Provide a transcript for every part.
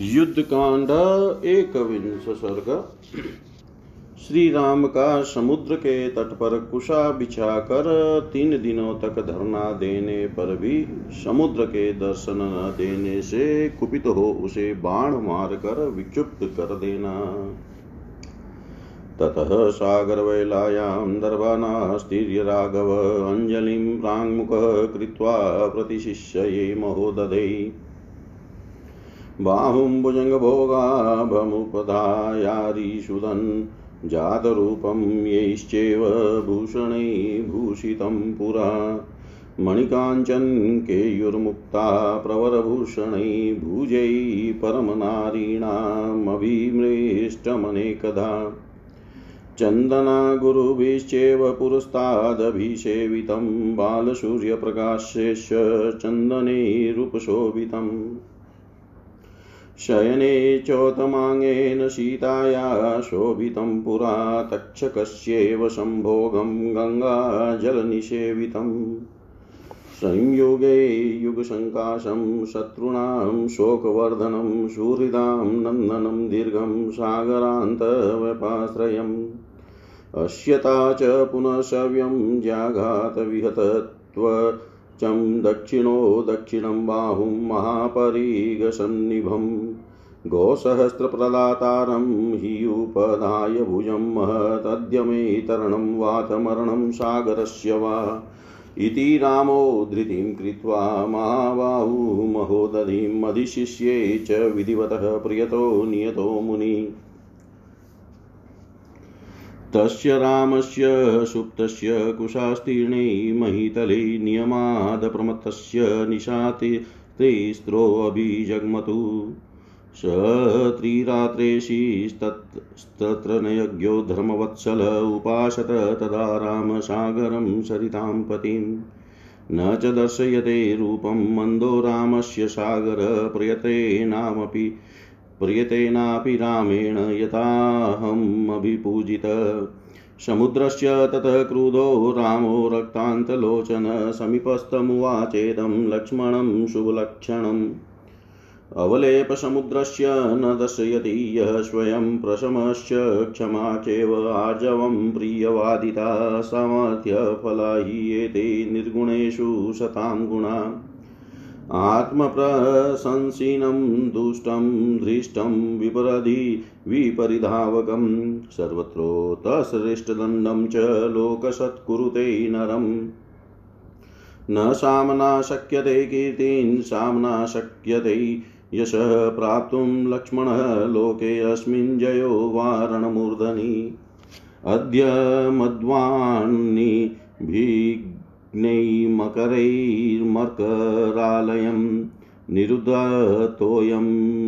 युद्ध कांड एक विंश सर्ग। श्री राम का समुद्र के तट पर कुशा बिछा कर तीन दिनों तक धरना देने पर भी समुद्र के दर्शन न देने से कुपित हो उसे बाण मार कर विक्षुप्त कर देना। ततः सागरवैलायां दर्वानास्तीर्य राघव अञ्जलिं प्राङ्मुखः कृत्वा प्रतिशिष्यये महोदधे। बाहुम्भुजङ्गभोगाभमुपधायारीषुदन् जातरूपं यैश्चैव भूषणै भूषितं पुरा। मणिकाञ्चन् केयुर्मुक्ता प्रवरभूषणै भुजै परमनारीणामभिमृष्टमनेकधा। चन्दनागुरुभिश्चैव पुरस्तादभिसेवितं बालसूर्यप्रकाशेश्च चन्दनैरुपशोभितम् शयने चोतमाङ्गेन सीताया शोभितं पुरा तक्षकस्यैव सम्भोगं गङ्गाजलनिषेवितम्। संयुगे युगसङ्काशं, शत्रूणां, शोकवर्धनं सुहृदां नन्दनं, दीर्घं, सागरान्तव्यपाश्रयम्। अश्यता च पुनः सव्यं जाघातविहतत्व चं दक्षिणो दक्षिणं बाहुं महापरीगसन्निभं गोसहस्रप्रलातारं हि उपधाय भुजं महदद्य मे तरणं वातमरणं सागरस्य वा इति रामो धृतिं कृत्वा महाबाहु महोदधिम् अधिशिष्ये च विधिवतः प्रियतो नियतो मुनि। तस्य रामस्य, सुप्तस्य, कुशास्तीर्णे महितले नियमादप्रमत्तस्य निशाते स्त्रोऽभिजग्मतु स त्रिरात्रेशिस्तत्र नयज्ञो धर्मवत्सल उपासत तदा रामसागरं सरितां पतिं। न च दर्शयते रूपं मन्दो रामस्य सागरप्रयतेनामपि प्रियतेनापि रामेण यथाहमभिपूजित समुद्रस्य ततः क्रुधो रामो रक्तान्तलोचन, समीपस्थमुवाचेदं लक्ष्मणं शुभलक्षणम्। अवलेपसमुद्रस्य न दर्शयति यः स्वयं प्रशमश्च क्षमा चैव आर्जवं प्रियवादिता सामर्थ्यफला हि एते निर्गुणेषु शतां गुणा। आत्मप्रशंसिनं दुष्टं धृष्टं विपरधि विपरिधावकं सर्वत्रोतश्रेष्ठदण्डं च लोकसत्कुरुते नरम्। न साम्ना शक्यते कीर्तिन् साम्ना शक्यते यशः प्राप्तुं लक्ष्मणः लोके अस्मिन् जयो वारणमूर्धनि। अद्य मध्वान्नि विघ्नैर्मकरैर्मकरालयं निरुद्धतोऽयं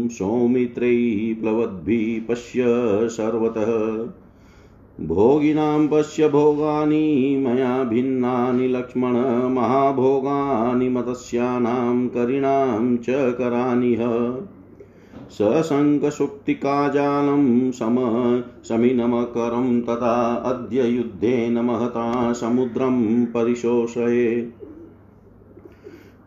सौमित्रैः प्लवद्भिः पश्य सर्वतः। भोगिनां पश्य भोगानि मया भिन्नानि लक्ष्मण महाभोगानि मत्स्यानां करिणां च करानिह सशङ्कसुक्तिकाजालं सम समिनमकरं तथा अद्य युद्धेन महता समुद्रं परिशोषये।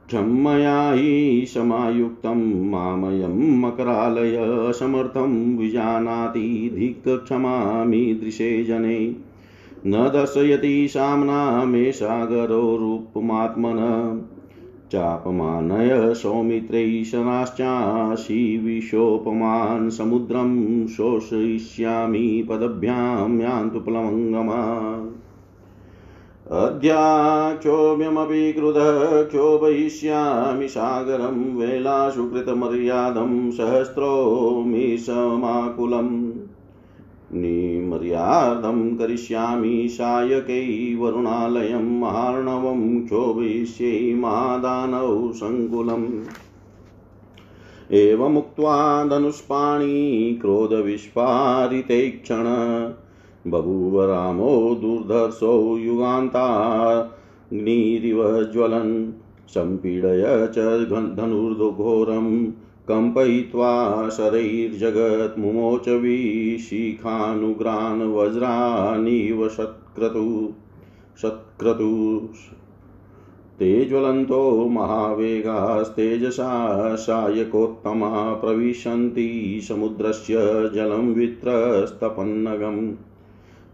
क्षमया हि समायुक्तं मामयं मकरालय असमर्थं विजानाति धिक्क्षमामीदृशे जने। न दर्शयति साम्ना मे सागरो रूपमात्मन। चापमानय सौमित्रैशनाश्चाशी विशोपमान् समुद्रं शोषयिष्यामि पदभ्यां यान्तु प्लवङ्गमा। अद्याक्षोभ्यमपि क्रुधः क्षोभयिष्यामि सागरं वेलाशु कृतमर्यादं सहस्रोमि समाकुलम् निमर्यादं करिष्यामि सायकै वरुणालयं महार्णवं क्षोभयिष्ये महादानौ सङ्कुलम्। एवमुक्त्वा धनुष्पाणि क्रोधविस्फारिते क्षण बभूव रामो दुर्धर्षो युगान्ताग्निरिव ज्वलन् सम्पीडय च धनुर्घोरं कम्पयित्वा शरैर्जगत् विशिखानुग्रान् वज्रानिव शत्क्रतु शत्क्रतु। ते ज्वलन्तो महावेगास्तेजसा सायकोत्तमा प्रविशन्ति समुद्रस्य जलं वित्रस्तपन्नगम्।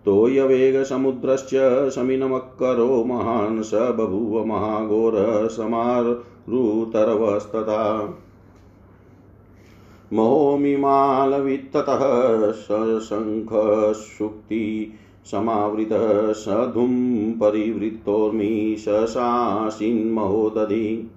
तोयवेगसमुद्रस्य शमिनमक्करो महान् स बभूव महाघोरसमारुतरवस्तथा मोमिमालवित्ततः सशङ्खशुक्ति समावृतः सधुं परिवृत्तोर्मि शशासिन्महोदधि।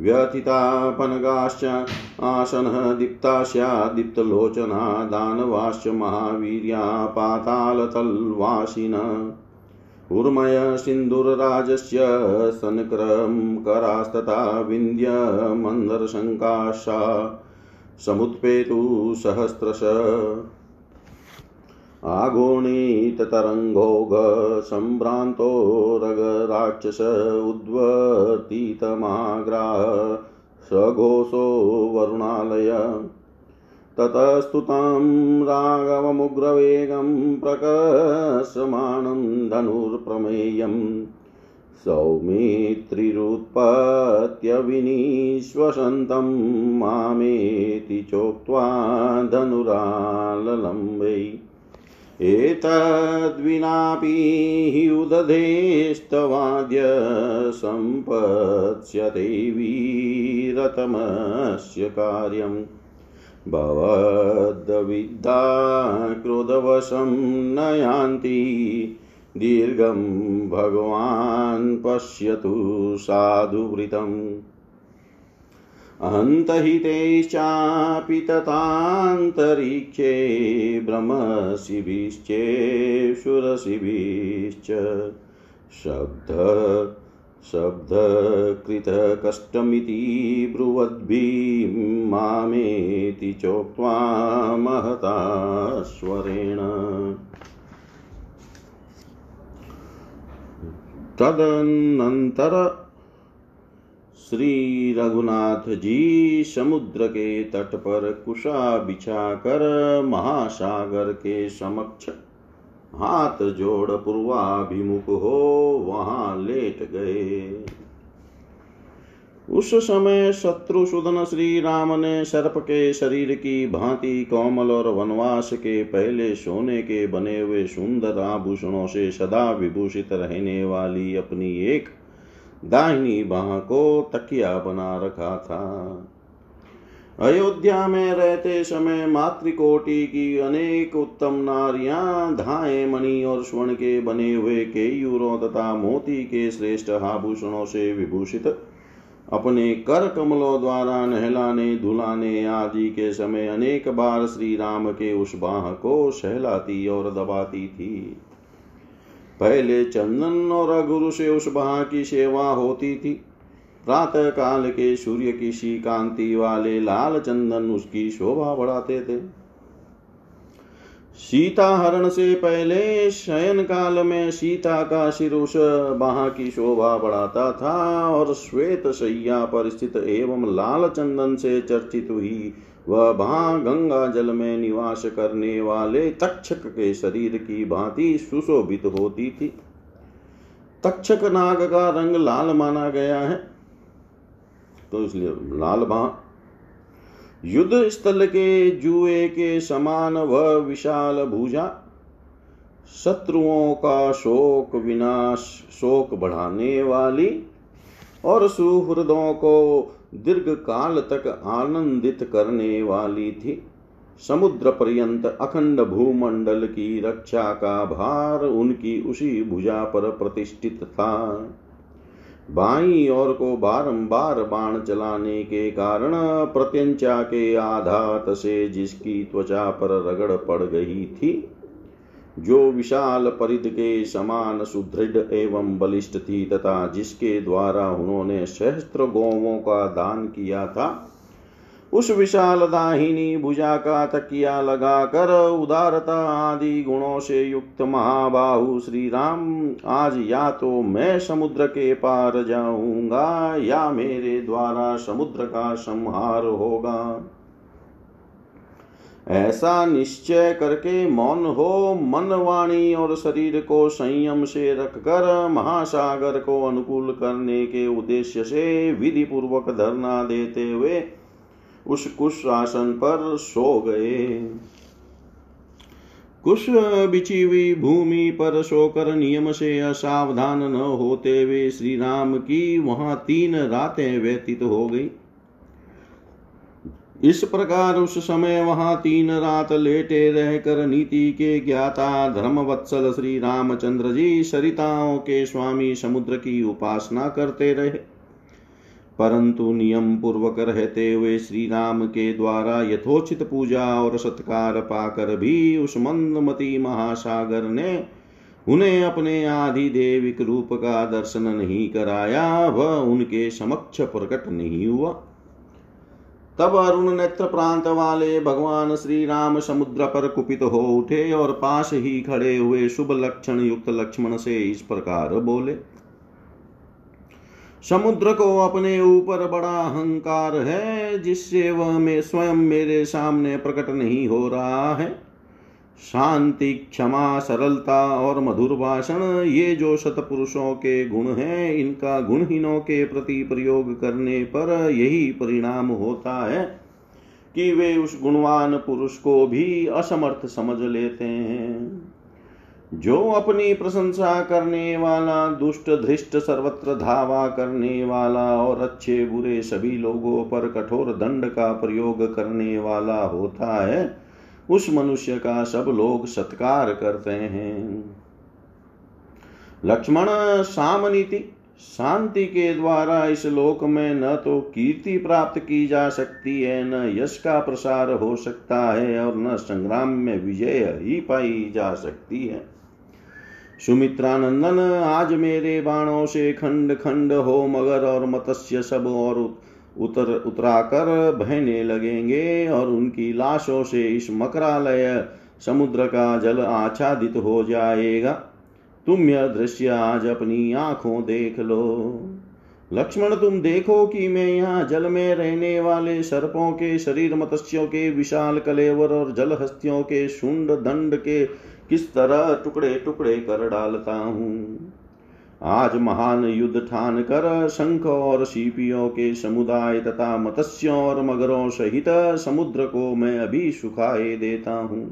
व्यथितापनगाश्च आसनः दीप्तास्या दीप्तलोचना दानवाश्च महावीर्या पातालतल्वासिन उर्मय सिन्दूरराजस्य सनक्रं करास्तथा विन्द्यमन्दरशङ्काशा समुत्पेतु सहस्रश। आगोणीततरङ्गोघसम्भ्रान्तो रगराक्षस उद्वर्तितमाग्राह सघोषो वरुणालय। ततस्तु तं राघवमुग्रवेगं प्रकर्षमाणं धनुर्प्रमेयम् सौमित्रिरुत्पत्त्यविनिश्वसन्तं मामेति चोक्त्वा धनुराललं वै एतद्विनापि हि उदधेस्तवाद्य सम्पत्स्यते वीरतमस्य कार्यम् भवद्विद्धा क्रोधवशं न यान्ति दीर्घं भगवान् पश्यतु साधुवृतम्। अन्तहितैश्चापि तथान्तरिक्षे ब्रह्मशिभिश्चेषुरशिभिश्च शब्द शब्दकृतकष्टमिति ब्रुवद्भिः मामेति चोक्त्वा महता स्वरेण। तदनन्तर श्री रघुनाथ जी समुद्र के तट पर कुशा बिछा कर महासागर के समक्ष हाथ जोड़ पूर्वाभिमुख हो वहाँ लेट गए। उस समय शत्रुसूदन श्री राम ने सर्प के शरीर की भांति कोमल और वनवास के पहले सोने के बने हुए सुंदर आभूषणों से सदा विभूषित रहने वाली अपनी एक दाहिनी बाह को तकिया बना रखा था। अयोध्या में रहते समय मातृकोटि की अनेक उत्तम नारियाँ, धाए, मणि और स्वर्ण के बने हुए केयूरों तथा मोती के श्रेष्ठ आभूषणों से विभूषित, अपने कर कमलों द्वारा नहलाने, धुलाने आदि के समय अनेक बार श्री राम के उस बाह को सहलाती और दबाती थी। पहले चंदन और अगुरु से उस बाह की सेवा होती थी। प्रातः काल के सूर्य की सी कांति वाले लाल चंदन उसकी शोभा बढ़ाते थे। सीता हरण से पहले शयन काल में सीता का सिर उस बाह की शोभा बढ़ाता था और श्वेत सैया पर स्थित एवं लाल चंदन से चर्चित हुई वह भा गंगा जल में निवास करने वाले तक्षक के शरीर की भांति सुशोभित होती थी। तक्षक नाग का रंग लाल माना गया है। तो इसलिए लाल भा युद्ध स्थल के जुए के समान वह विशाल भूजा। शत्रुओं का शोक विनाश, शोक बढ़ाने वाली और सुहृदों को दीर्घ काल तक आनंदित करने वाली थी। समुद्र पर्यंत अखंड भूमंडल की रक्षा का भार उनकी उसी भुजा पर प्रतिष्ठित था। बाई ओर को बारंबार बाण चलाने के कारण प्रत्यंचा के आधात से जिसकी त्वचा पर रगड़ पड़ गई थी जो विशाल परिध के समान सुदृढ़ एवं बलिष्ठ थी तथा जिसके द्वारा उन्होंने सहस्त्र गौवों का दान किया था, उस विशाल दाहिनी भुजा का तकिया लगाकर उदारता आदि गुणों से युक्त महाबाहु श्री राम, आज या तो मैं समुद्र के पार जाऊँगा या मेरे द्वारा समुद्र का संहार होगा। ऐसा निश्चय करके मौन हो मन वाणी और शरीर को संयम से रखकर महासागर को अनुकूल करने के उद्देश्य से विधि पूर्वक धरना देते हुए उस कुश आसन पर सो गए। कुश बिछी हुई भूमि पर सोकर नियम से असावधान न होते हुए श्री राम की वहाँ तीन रातें व्यतीत हो गई। इस प्रकार उस समय वहाँ तीन रात लेटे रहकर नीति के ज्ञाता धर्म वत्सल श्री रामचंद्र जी सरिताओं के स्वामी समुद्र की उपासना करते रहे। परंतु नियम पूर्वक रहते हुए श्री राम के द्वारा यथोचित पूजा और सत्कार पाकर भी उस मंदमती महासागर ने उन्हें अपने आदि देविक रूप का दर्शन नहीं कराया, वह उनके समक्ष प्रकट नहीं हुआ। तब अरुण नेत्र प्रांत वाले भगवान श्री राम समुद्र पर कुपित हो उठे और पास ही खड़े हुए शुभ लक्षण युक्त लक्ष्मण से इस प्रकार बोले, समुद्र को अपने ऊपर बड़ा अहंकार है, जिससे वह में, स्वयं मेरे सामने प्रकट नहीं हो रहा है। शांति, क्षमा, सरलता और मधुर भाषण, ये जो सतपुरुषों के गुण हैं, इनका गुणहीनों के प्रति प्रयोग करने पर यही परिणाम होता है कि वे उस गुणवान पुरुष को भी असमर्थ समझ लेते हैं। जो अपनी प्रशंसा करने वाला, दुष्ट, धृष्ट, सर्वत्र धावा करने वाला और अच्छे बुरे सभी लोगों पर कठोर दंड का प्रयोग करने वाला होता है उस मनुष्य का सब लोग सत्कार करते हैं। लक्ष्मण सामनीति, शांति के द्वारा इस लोक में न तो कीर्ति प्राप्त की जा सकती है, न यश का प्रसार हो सकता है और न संग्राम में विजय ही पाई जा सकती है। सुमित्रानंदन, आज मेरे बाणों से खंड खंड हो मगर और मत्स्य सब और उतर उतराकर बहने लगेंगे और उनकी लाशों से इस मकरालय समुद्र का जल आच्छादित हो जाएगा। तुम यह दृश्य आज अपनी आँखों देख लो। लक्ष्मण, तुम देखो कि मैं यहाँ जल में रहने वाले सर्पों के शरीर मत्स्यों के विशाल कलेवर और जल हस्तियों के शुंड दंड के किस तरह टुकड़े टुकड़े कर डालता हूँ। आज महान युद्ध ठान कर शंख और सीपियों के समुदाय तथा मत्स्यों और मगरों सहित समुद्र को मैं अभी सुखाए देता हूँ।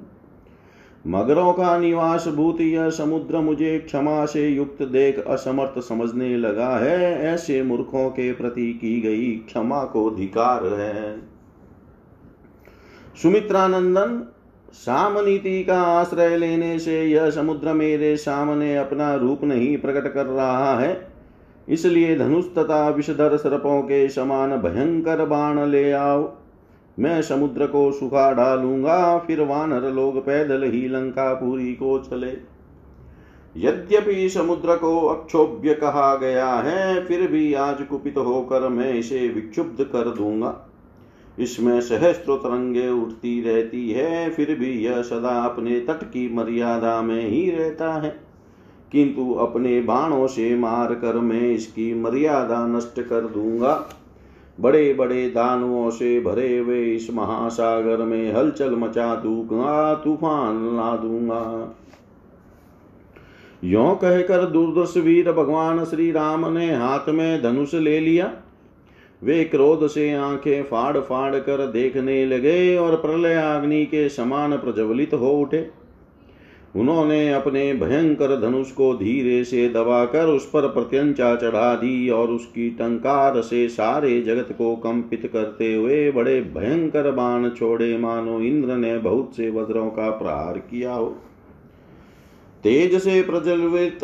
मगरों का निवास भूत यह समुद्र मुझे क्षमा से युक्त देख असमर्थ समझने लगा है, ऐसे मूर्खों के प्रति की गई क्षमा को धिकार है। सुमित्रानंदन साम नीति का आश्रय लेने से यह समुद्र मेरे सामने अपना रूप नहीं प्रकट कर रहा है। इसलिए धनुष तथा विषधर सर्पों के समान भयंकर बाण ले आओ। मैं समुद्र को सुखा डालूँगा, फिर वानर लोग पैदल ही लंका पूरी को चले। यद्यपि समुद्र को अक्षोभ्य कहा गया है, फिर भी आज कुपित होकर मैं इसे विक्षुब्ध कर दूँगा। इसमें सहस्त्रो तरंगे उठती रहती है, फिर भी यह सदा अपने तट की मर्यादा में ही रहता है। किंतु अपने बाणों से मार कर मैं इसकी मर्यादा नष्ट कर दूँगा। बड़े बड़े दानुओं से भरे हुए इस महासागर में हलचल मचा दूँगा, तूफ़ान ला दूँगा। यो कहकर दुर्दश वीर भगवान श्री राम ने हाथ में धनुष ले लिया। वे क्रोध से आँखें फाड़ फाड़ कर देखने लगे और प्रलय अग्नि के समान प्रज्वलित हो उठे। उन्होंने अपने भयंकर धनुष को धीरे से दबाकर उस पर प्रत्यंचा चढ़ा दी और उसकी टंकार से सारे जगत को कंपित करते हुए बड़े भयंकर बाण छोड़े मानो इंद्र ने बहुत से वज्रों का प्रहार किया हो। तेज से प्रज्वलित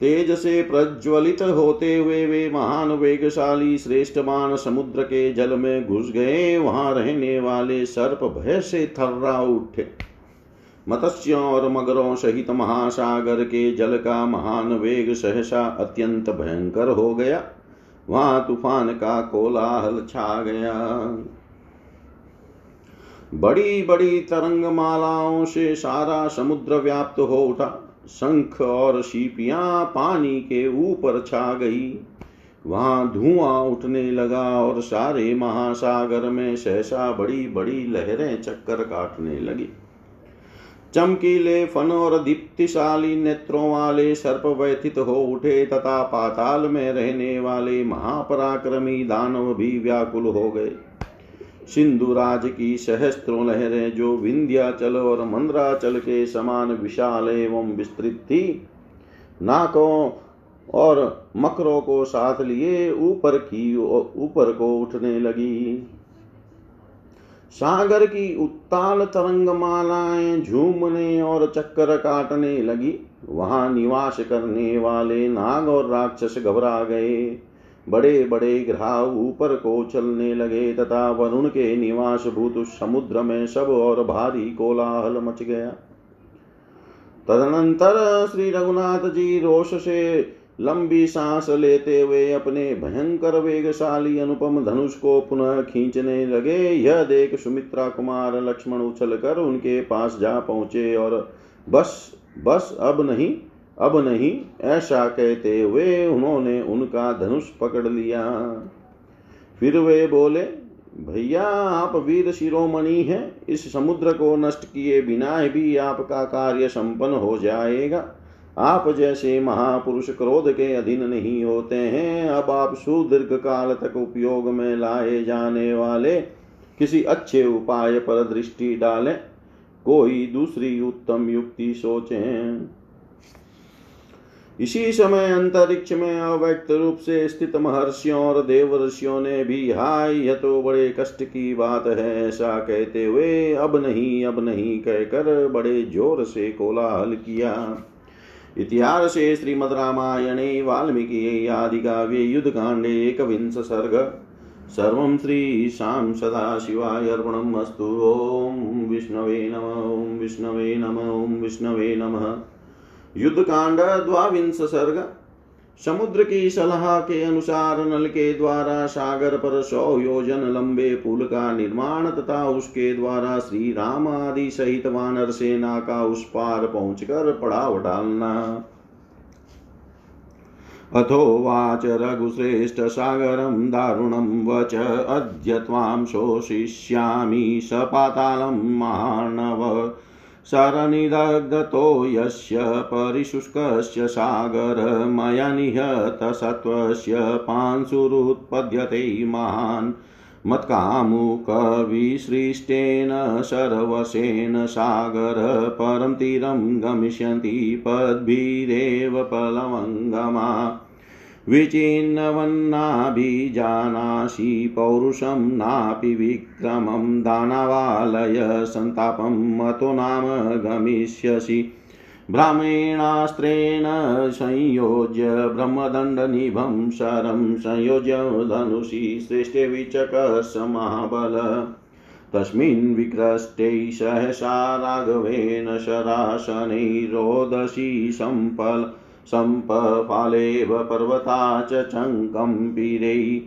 तेज से प्रज्वलित होते हुए वे महान, वेगशाली श्रेष्ठ मान समुद्र के जल में घुस गए। वहाँ रहने वाले सर्प भय से थर्रा उठे। मत्स्यों और मगरों सहित महासागर के जल का महान वेग सहसा अत्यंत भयंकर हो गया। वहाँ तूफ़ान का कोलाहल छा गया। बड़ी बड़ी तरंग मालाओं से सारा समुद्र व्याप्त हो उठा। शंख और सीपियाँ पानी के ऊपर छा गई। वहाँ धुआँ उठने लगा और सारे महासागर में सहसा बड़ी बड़ी लहरें चक्कर काटने लगी। चमकीले फन और दीप्तिशाली नेत्रों वाले सर्प व्यथित हो उठे तथा पाताल में रहने वाले महापराक्रमी दानव भी व्याकुल हो गए। सिंधुराज की सहस्त्रों लहरें जो विंध्याचल और मंद्राचल के समान विशाल एवं विस्तृत थी, नाकों और मकरों को साथ लिए ऊपर की ऊपर को उठने लगी। सागर की उत्ताल तरंग मालाएँ झूमने और चक्कर काटने लगी। वहाँ निवास करने वाले नाग और राक्षस घबरा गए। बड़े बड़े ग्रह ऊपर को चलने लगे तथा वरुण के निवास भूत समुद्र में सब और भारी कोलाहल मच गया। तदनंतर श्री रघुनाथ जी रोष से लंबी सांस लेते हुए अपने भयंकर वेगशाली अनुपम धनुष को पुनः खींचने लगे। यह देख सुमित्रा कुमार लक्ष्मण उछल कर उनके पास जा पहुँचे और, बस बस, अब नहीं। अब नहीं ऐसा कहते हुए उन्होंने उनका धनुष पकड़ लिया। फिर वे बोले, भैया, आप वीर शिरोमणि हैं, इस समुद्र को नष्ट किए बिना भी आपका कार्य संपन्न हो जाएगा। आप जैसे महापुरुष क्रोध के अधीन नहीं होते हैं, अब आप सुदीर्घ काल तक उपयोग में लाए जाने वाले किसी अच्छे उपाय पर दृष्टि डालें। कोई दूसरी उत्तम युक्ति सोचें। इसी समय अंतरिक्ष में अव्यक्त रूप से स्थित महर्षियों और देवर्षियों ने भी, हाय, यह तो बड़े कष्ट की बात है, ऐसा कहते हुए अब नहीं अब नहीं कहकर बड़े ज़ोर से कोलाहल किया। इतिहास श्रीमद् रामायणे, वाल्मीकि आदिकाव्ये युद्धकाण्डे एकविंश सर्ग। सर्वं श्रीशां सदाशिवाय अर्पणम् अस्तु। ॐ विष्णवे नम ॐ विष्णवे नम ॐ विष्णवे नमः। युद्धकांड, द्वाविंश सर्ग, समुद्र की सलाह के अनुसार नल के द्वारा सागर पर सौ योजन लंबे पुल का निर्माण तथा उसके द्वारा श्री राम आदि सहित वानर सेना का उस पार पहुंचकर पड़ाव डालना। अथोवाच रघुश्रेष्ठ सागरं दारुणं वच अद्य त्वां शोषिष्यामि सपातालं मानव। शरनिदग्धतो यस्य परिशुष्कस्य सागरमया निहतसत्त्वस्य पांशुरुत्पद्यते महान्। मत्कामुकविसृष्टेन सर्वसेन सागर परं तीरं गमिष्यन्ति पद्भिरेव पलवङ्गमा। विचिन्नवन्नाभिजानासि पौरुषं नापि विक्रमं दानवालय सन्तापं मतो नाम गमिष्यसि। भ्रामेणास्त्रेण संयोज्य ब्रह्मदण्डनिभं शरं संयोज्य धनुषि श्रेष्ठे विचकसमाबल। तस्मिन् विक्रष्टे सहसा राघवेन शराशनैरोदसी सम्पल। सम्पपालेव पर्वता च चङ्कम्पिरै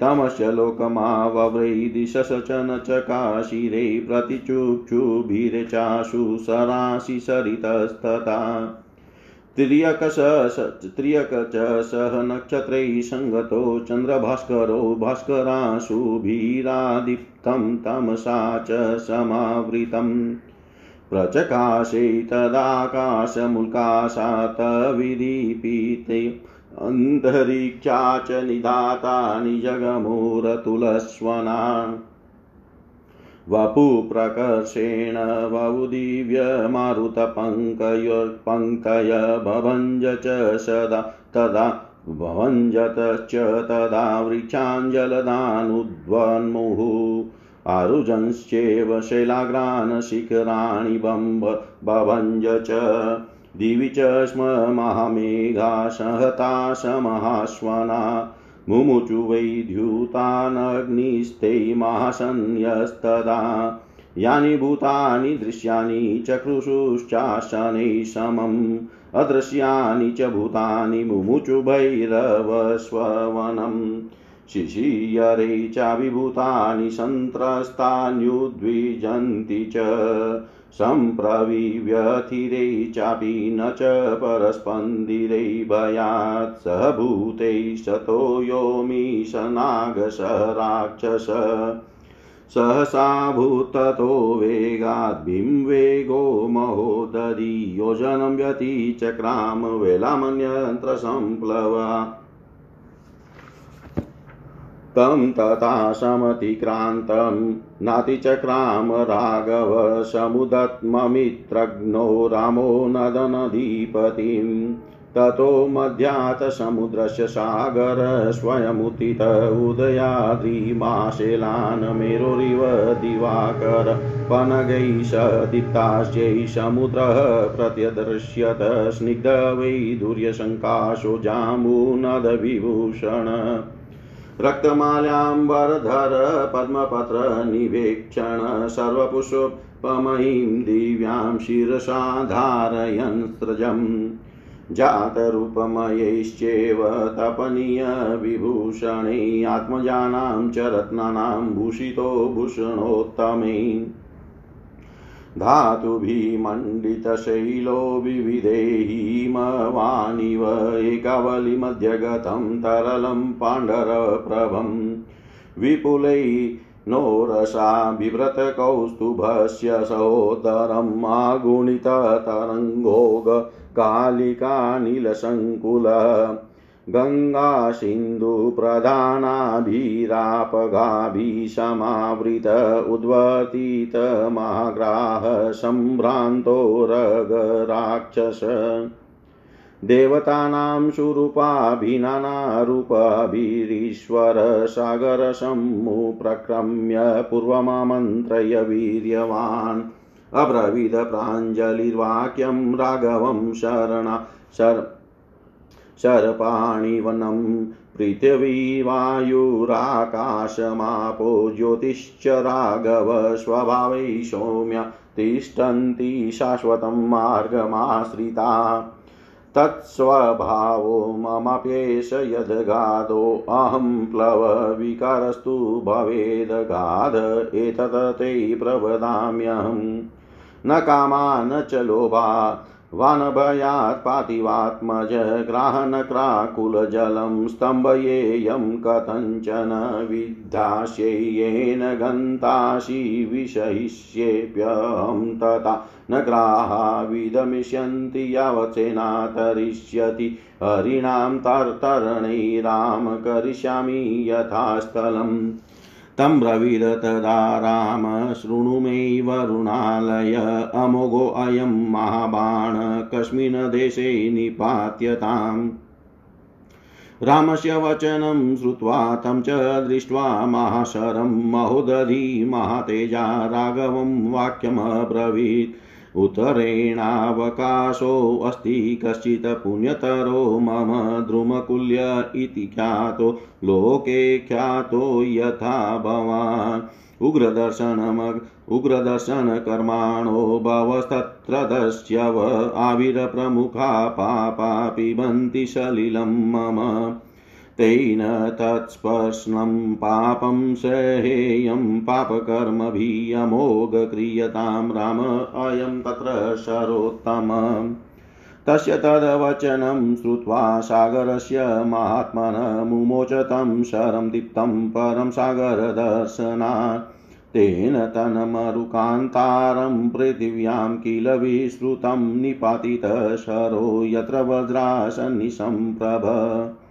तमस्य लोकमावव्रै दिशश च न चकाशिरे प्रतिचुक्षुभिर्चाशु सरासि सरितस्तथा। त्र्यकश त्र्यक च सह नक्षत्रैः सङ्गतो चन्द्रभास्करो भास्कराशुभिरादिप्तं तमसा च समावृतम्। प्रचकाशे तदाकाशमुल्काशात् विदीपिते अन्तरिक्षा च निधातानि जगमुरतुलस्वना वपुप्रकर्षेण वौदिव्यमारुतपङ्कय पङ्कय भभञ्ज च सदा। तदा भवञ्जतश्च तदा वृक्षाञ्जलदानुद्वन्मुहुः आरुजंश्चेव शैलाग्रान् शिखराणि बम्ब बभञ्ज च। दिवि च स्म महामेघा सहता समहाश्वना। मुमुचु वै द्यूतानग्निस्ते महासन्यस्तदा। यानि भूतानि दृश्यानि चक्रुषुश्चाशनैः समम्। अदृश्यानि च भूतानि मुमुचु भैरवस्ववनम्। शिशियरे चाभिभूतानि सन्त्रस्तान्युद्विजन्ति च। सम्प्रविव्यथिरे चापि न च परस्पन्दिरे भयात्। स भूतैः शतो योमीशनागस राक्षस सहसा भूततो वेगाद्भिं वेगो महोदरी। योजनं व्यतिचक्राम वेलामन्यन्त्रसम्प्लवा तं तथा समतिक्रान्तं नातिचक्राम राघव समुदत्ममित्रघ्नो रामो नदनदीपतिं ततो मध्यात् समुद्रस्य सागर स्वयमुतित उदयाद्रिमाशेलान् मेरोरिव दिवाकर पनगैः सदीप्ताश्चै समुद्रः प्रत्यदृश्यत स्निग्ध वै दुर्यशङ्काशो जाम्बूनदविभूषण रक्तमाल्याम्बरधर पद्मपत्रनिवेक्षण सर्वपुष्पमयीं दिव्यां शिरसा धारयन् स्रजम् जातरूपमयैश्चेव तपनीयविभूषणै आत्मजानां च रत्नानां भूषितो भूषणोत्तमै। धातुभिमण्डितशैलो विविधैमवानिव एकावलिमध्यगतं तरलं पाण्डरप्रभं विपुलै नो रसा बिभ्रतकौस्तुभस्य सहोदरम् आगुणिततरङ्गोग कालिकानिलसङ्कुल गङ्गासिन्धुप्रधानाभिरापगाभिसमावृत उद्वर्तितमाग्राह सम्भ्रान्तो रगराक्षस देवतानां सुरूपाभिनानारूपाभिरीश्वर सागरसम्मुप्रक्रम्य पूर्वमामन्त्रय वीर्यवान्। अब्रवीद प्राञ्जलिर्वाक्यं राघवं शरणा शर शरपाणिवनं पृथिवीवायुराकाशमापो ज्योतिश्च राघव स्वभावै सौम्य तिष्ठन्ति शाश्वतं मार्गमाश्रिता। तत्स्वभावो ममप्येष यद्गादोऽहं प्लवविकारस्तु भवेदगाध एतत् ते प्रवदाम्यहम् न कामा न च लोभा वानभयात् पातिवात्मज ग्राहनक्राकुलजलं स्तम्भयेयं कथञ्चन विद्धास्येन गन्तासि विषयिष्येऽप्यहं तथा न ग्राहाविदमिष्यन्ति यावत्सेना तरिष्यति। हरिणां तर्तरणैराम करिष्यामि यथा स्थलम् तं ब्रवीद तदा शृणु मे वरुणालय अमोघोऽयं महाबाण, कस्मिन् देशे निपात्यताम्। रामस्य वचनं श्रुत्वा तं च दृष्ट्वा महाशरं, महोदधी महातेजा राघवं वाक्यमब्रवीत्। उत्तरेणावकाशोऽस्ति कश्चित् पुण्यतरो मम द्रुमकुल्य इति ख्यातो, लोके ख्यातो यथा भवान्। उग्रदर्शनम, उग्रदर्शनकर्माणो भवस्तत्र दस्यव आविरप्रमुखा पापा पिबन्ति सलिलं मम तेन तत्स्पर्शनं पापं सहेयं पापकर्मभियमोघक्रियतां राम अयं तत्र शरोत्तम। तस्य तद्वचनं श्रुत्वा सागरस्य महात्मनः मुमोच तं शरं दीप्तं परं सागरदर्शनात्। तेन तन्मरुकान्तारं पृथिव्यां किल विश्रुतं निपातितः शरो यत्र वज्रासन्निसम्प्रभ स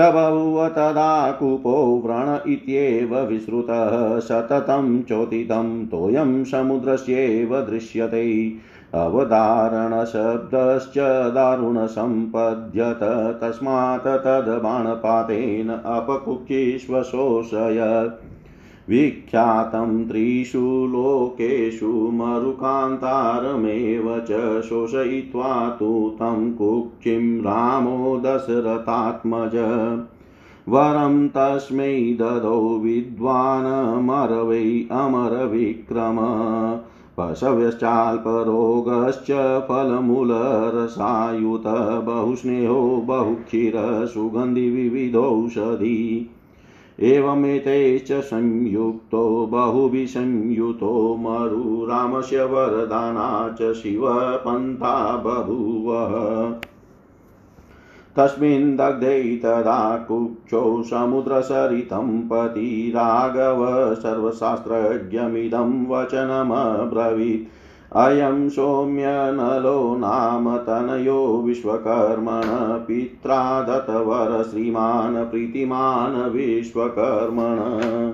बभूव तदा कूपो व्रण इत्येव विश्रुतः सततं चोदितं तोयं समुद्रस्येव दृश्यते। अवधारणशब्दश्च दारुणसम्पद्यत तस्मात् तद्बाणपातेन अपकुक्षिष्वशोषयत् विख्यातं त्रिषु लोकेषु मरुकान्तारमेव च शोषयित्वा तु तं कुक्षिं रामो दशरथात्मज। वरं तस्मै ददौ विद्वानमरवै अमरविक्रम। पशव्यश्चाल्परोगश्च फलमूलरसायुत बहुस्नेहो बहुक्षीर सुगन्धिविविधौषधी एवमेते च संयुक्तो बहुभिसंयुतो मरुरामस्य वरदाना च शिवपन्था बभूव। तस्मिन् दग्धे तदा कुक्षौ समुद्रसरितं पति राघव सर्वशास्त्रज्ञमिदं वचनमब्रवीत्। अयं सौम्यनलो नाम तनयो विश्वकर्मण पित्रा दत्तवर श्रीमान् प्रीतिमान् विश्वकर्मण।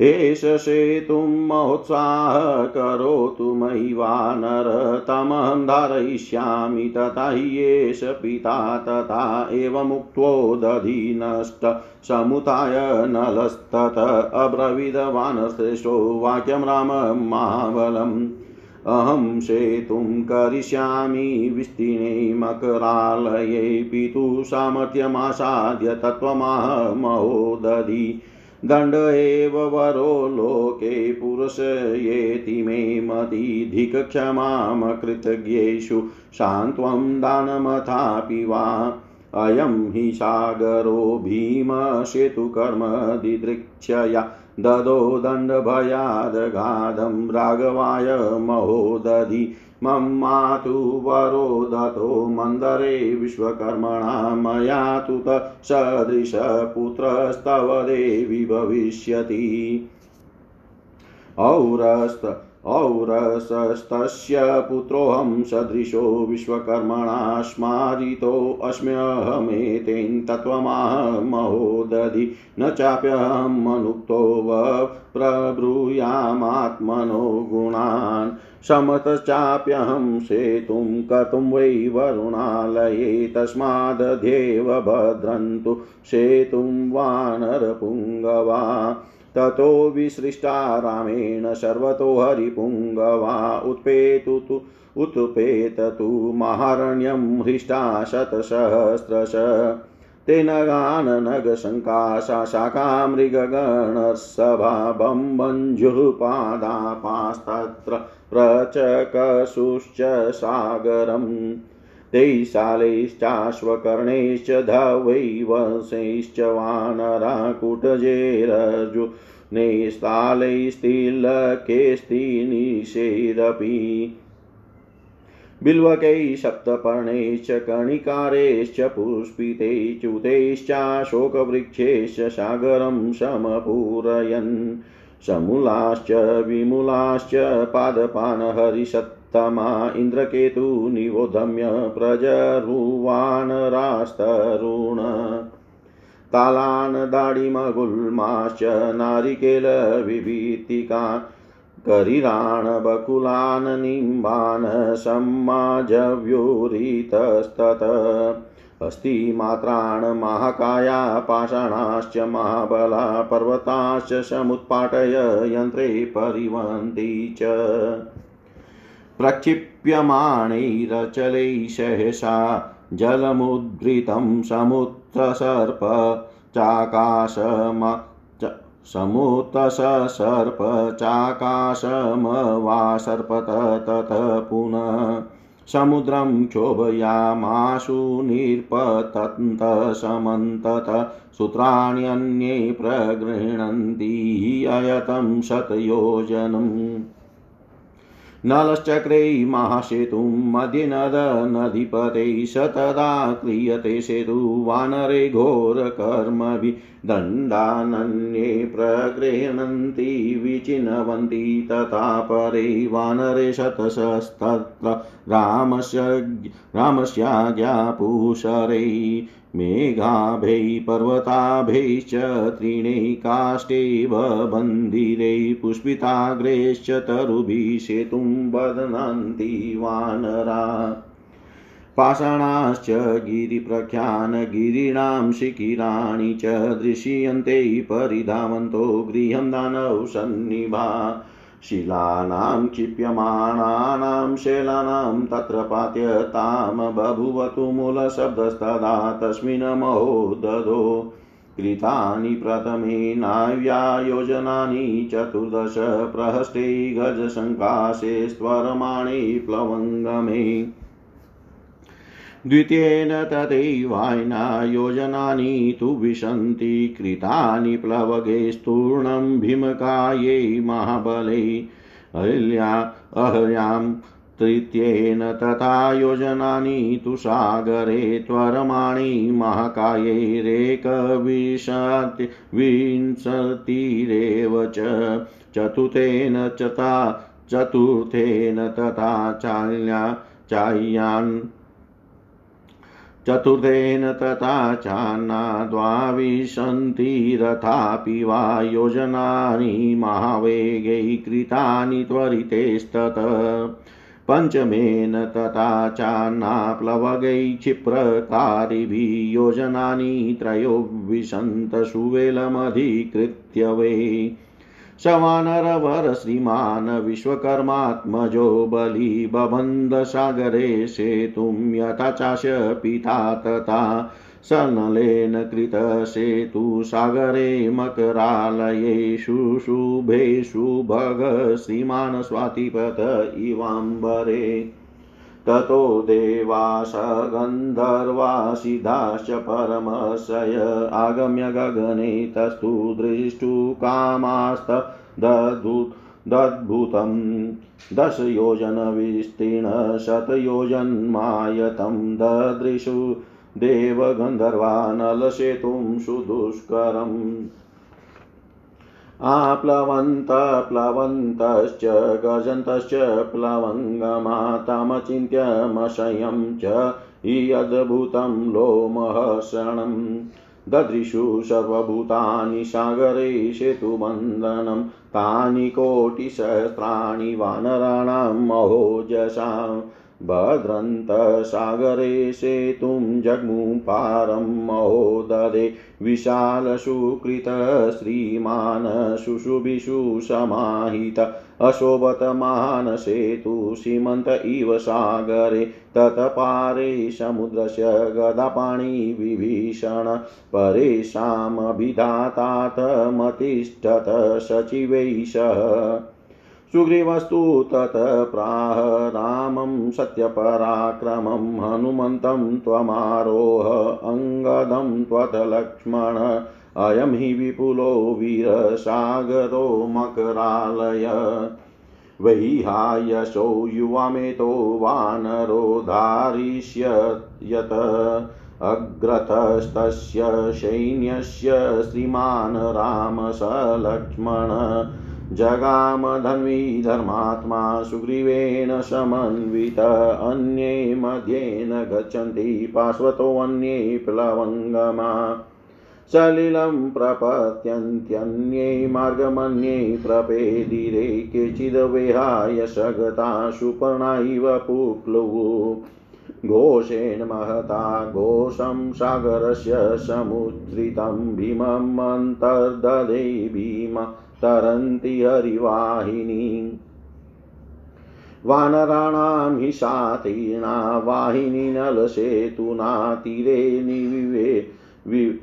एष सेतुं महोत्साह करोतु मयि वानर, तमहं धारयिष्यामि तथा ह्येष पिता तथा एवमुक्त्वो दधि नष्ट समुताय नलस्तत अब्रवीदवानश्रेष्ठो वाक्यं राम महाबलम्। अहं सेतुं करिष्यामि विस्तीर्णे मकरालये पितुः सामर्थ्यमासाद्य तत्त्वमाहमहो दधि दण्ड एव वरो लोके पुरुषयेति मे मतिधिकक्षमामकृतज्ञेषु। सान्त्वं दानमथापि वा। अयं हि सागरो भीमसेतुकर्म दिदृक्षया ददो दण्डभयादघाधं राघवाय महोदधि। मम मातु वरो दतो मन्दरे विश्वकर्मणा मया तु तत्सदृशपुत्रस्तव देवि भविष्यति। औरस्त औरसस्तस्य पुत्रोऽहं सदृशो विश्वकर्मणा स्मारितोऽस्म्यहमेतेन तत्त्वमाहमहोदधि। न चाप्यहमनुक्तो व प्रब्रूयामात्मनो गुणान्। समतश्चाप्यहं सेतुं कर्तुं वै वरुणालये तस्मादध्येव भद्रन्तु। सेतुं वानरपुङ्गवा ततो विसृष्टा रामेण सर्वतो हरिपुङ्गवा उत्पेतु तु उत्पेततु महारण्यं हृष्टा शतसहस्रश। तेन गाननगशङ्काशा शाखा मृगगणसभा बम्बञ्जुः पादापास्तत्र प्रचकसुश्च सागरम्। तैशालैश्चाश्वकर्णैश्च धवैवंशैश्च वानराकुटजेरजु नैस्तालैस्तिलकेस्तिनिशैरपि बिल्वकैः सप्तपर्णैश्च कणिकारैश्च पुष्पितैश्च्युतैश्चाशोकवृक्षैश्च सागरं समपूरयन् समूलाश्च विमूलाश्च पादपान् हरिषत्तमा इन्द्रकेतुनिवोधम्य प्रजरुवानरास्तरुण तालान् दाडिमगुल्माश्च नारिकेलविभीतिकान् करिराणबकुलान् निम्बान् सम्माजव्यूरितस्तत अस्तिमात्रान् महाकाया पाषाणाश्च महाबला पर्वताश्च समुत्पाटय यन्त्रे परिवन्ति च। प्रक्षिप्यमाणैरचलैः सहसा जलमुद्धृतं समुत्सर्प चाकाशम समुतसर्प चाकाशमवासर्पत ततः पुनः समुद्रं क्षोभयामाशु निर्पतन्तसमन्तत, सूत्राण्यन्ये प्रगृह्णन्ति अयतं शतयोजनम् नलश्चक्रे महासेतुं मध्ये नदनधिपते स तदा क्रियते सेतु वानरे घोरकर्मभि दण्डानन्ये प्रगृह्णन्ति विचिन्वन्ति तथा परे वानरे शतशस्तत्र रामस्य रामस्याज्ञापूषरै मेघाभै, पर्वताभैश्च त्रीणै काष्ठैव बन्दिरै पुष्पिताग्रैश्च तरुभिः बध्नन्ति वानरा। पाषाणाश्च, गिरिप्रख्यान्, गिरीणां शिखिराणि च दृश्यन्ते, परिधावन्तो गृहं दानौ सन्निभा। शिलानां क्षिप्यमाणानां शैलानां तत्र पात्यतां बभुवतु मूलशब्दस्तदा तस्मिन् महोदधो कृतानि प्रथमे नाव्यायोजनानि चतुर्दश प्रहस्ते स्वरमाणे प्लवङ्गमे। द्वितीयेन तथैवायना योजनानि तु विशन्ति, कृतानि प्लवगेस्तूर्णं भीमकायै महाबलै। अहिल्या अहयां तृतीयेन तथा योजनानि तु सागरे त्वरमाणि महाकायैरेकविंशति विंशतिरेव च। चतुर्थेन चता चतुर्थेन तथा चाल्या चाह्यान् चतुर्थेन तथा चान्ना द्वाविशन्ति रथापि वा योजनानि महावेगै कृतानि त्वरितेस्तत। पञ्चमेन तथा चान्नाप्लवगै क्षिप्रकारिभिः योजनानि त्रयोविशन्तसुवेलमधिकृत्य वै। शवानरवर श्रीमान् विश्वकर्मात्मजो बली बबन्धसागरे सेतुं यथा चाश पिता तथा सनलेन कृतसेतु सागरे मकरालये शुशुभेषु भग श्रीमान् स्वातिपत इवाम्बरे। ततो देवास गन्धर्वासिधाश्च परमशय आगम्य गगने तस्तु दृष्टुकामास्तदधु दद्भुतं दशयोजनविस्तीर्णशतयोजन्मायतं ददृशु देवगन्धर्वानलसेतुं सुदुष्करम्। आप्लवन्तप्लवन्तश्च गर्जन्तश्च प्लवङ्गमातामचिन्त्यमशयं च इयद्भुतं लोमहर्षणम् ददृशु सर्वभूतानि सागरे सेतुबन्धनं तानि कोटिसहस्राणि वानराणां महोजसाम् भद्रन्तसागरे सेतुं जग्मुपारं महोदरे विशालसुकृत श्रीमान् शुशुभिषु समाहित अशोभतमान सेतु सीमन्त इव सागरे तत्पारे समुद्रस्य गदापाणि विभीषण परेषामभिधातात मतिष्ठत सचिवैः सुग्रीवस्तु तत् प्राह रामं सत्यपराक्रमं हनुमन्तं त्वमारोह अङ्गदं त्वतलक्ष्मण अयं हि विपुलो वीरसागरो मकरालय। वैहायशो युवामेतो वानरो धारिष्यत् अग्रतस्तस्य सैन्यस्य श्रीमान् राम स लक्ष्मण। जगामधन्वी धर्मात्मा सुग्रीवेण समन्वित, अन्ये मध्येन गच्छन्ति पार्श्वतोऽन्ये प्लवङ्गमा। सलिलं प्रपत्यन्त्यन्ये मार्गमन्ये प्रपेदिरे केचिद्विहाय सगता सुपर्णा इव पुक्लुः घोषेण महता घोषं सागरस्य समुद्रितं भीमम् अन्तर्दधे भीमा। तरन्ति हरिवाहिनी। वानराणां हि सातीर्णा वाहिनी नलसेतुना, तीरे निविवे, वि,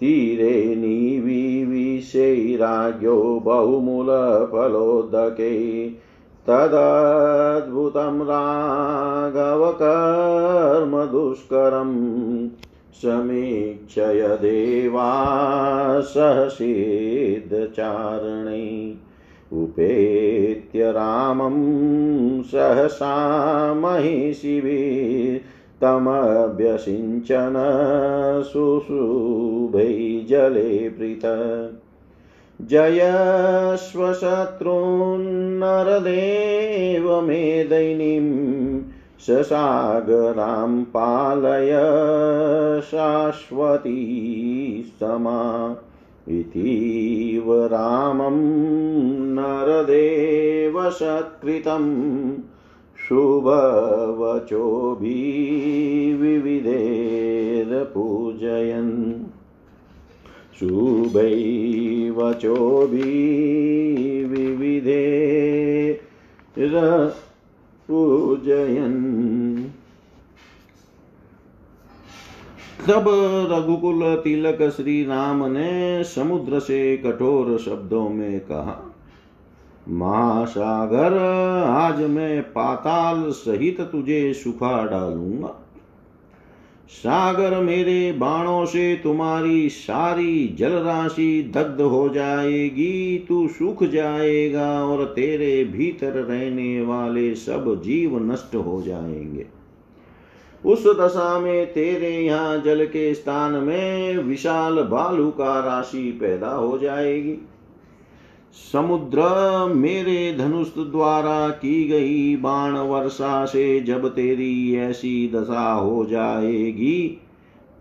तीरे निविविशैराज्ञो बहुमूलफलोदके। तदद्भुतं राघवकर्म दुष्करम् समीक्षय देवा सहसिद्धचारणे उपेत्य रामं सहसा महिषिभिस्तमभ्यसिञ्चन शुशुभै जले प्रीत। जयस्वशत्रून्नरदेव मेदैनीम् ससागरां पालय शाश्वती समा। इतीव रामं नरदेवसत्कृतं शुभवचोभिविविधेर्पूजयन् शुभैवचोभिविविधेर् पूजयन्। तब रघुकुल तिलक श्री राम ने समुद्र से कठोर शब्दों में कहा, महासागर, आज मैं पाताल सहित तुझे सुखा डालूँगा। सागर मेरे बाणों से तुम्हारी सारी जल राशि दग्ध हो जाएगी। तू सूख जाएगा और तेरे भीतर रहने वाले सब जीव नष्ट हो जाएँगे। उस दशा में तेरे यहाँ जल के स्थान में विशाल बालू का राशि पैदा हो जाएगी। समुद्र मेरे धनुष द्वारा की गई बाण वर्षा से जब तेरी ऐसी दशा हो जाएगी,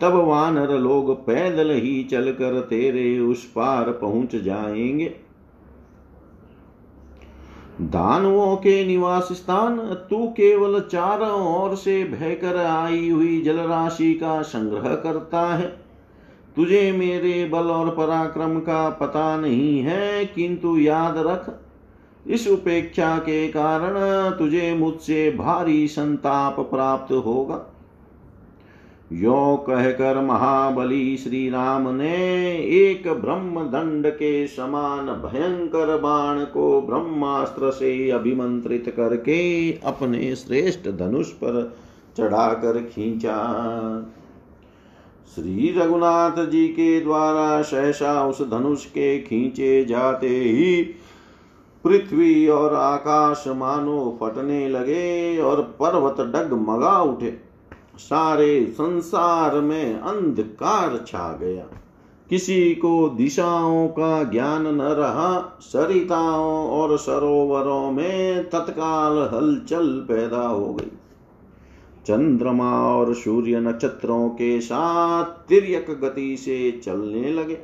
तब वानर लोग पैदल ही चलकर तेरे उस पार पहुँच जाएँगे। दानवों के निवास स्थान, तू केवल चारों ओर से बहकर आई हुई जलराशि का संग्रह करता है। तुझे मेरे बल और पराक्रम का पता नहीं है, किंतु याद रख, इस उपेक्षा के कारण तुझे मुझसे भारी संताप प्राप्त होगा। यो कहकर महाबली श्री राम ने एक ब्रह्म दंड के समान भयंकर बाण को ब्रह्मास्त्र से अभिमंत्रित करके अपने श्रेष्ठ धनुष पर चढ़ाकर खींचा। श्री रघुनाथ जी के द्वारा सहसा उस धनुष के खींचे जाते ही पृथ्वी और आकाश मानो फटने लगे और पर्वत डगमगा उठे। सारे संसार में अंधकार छा गया। किसी को दिशाओं का ज्ञान न रहा। सरिताओं और सरोवरों में तत्काल हलचल पैदा हो गई। चंद्रमा और सूर्य नक्षत्रों के साथ तिरक गति से चलने लगे।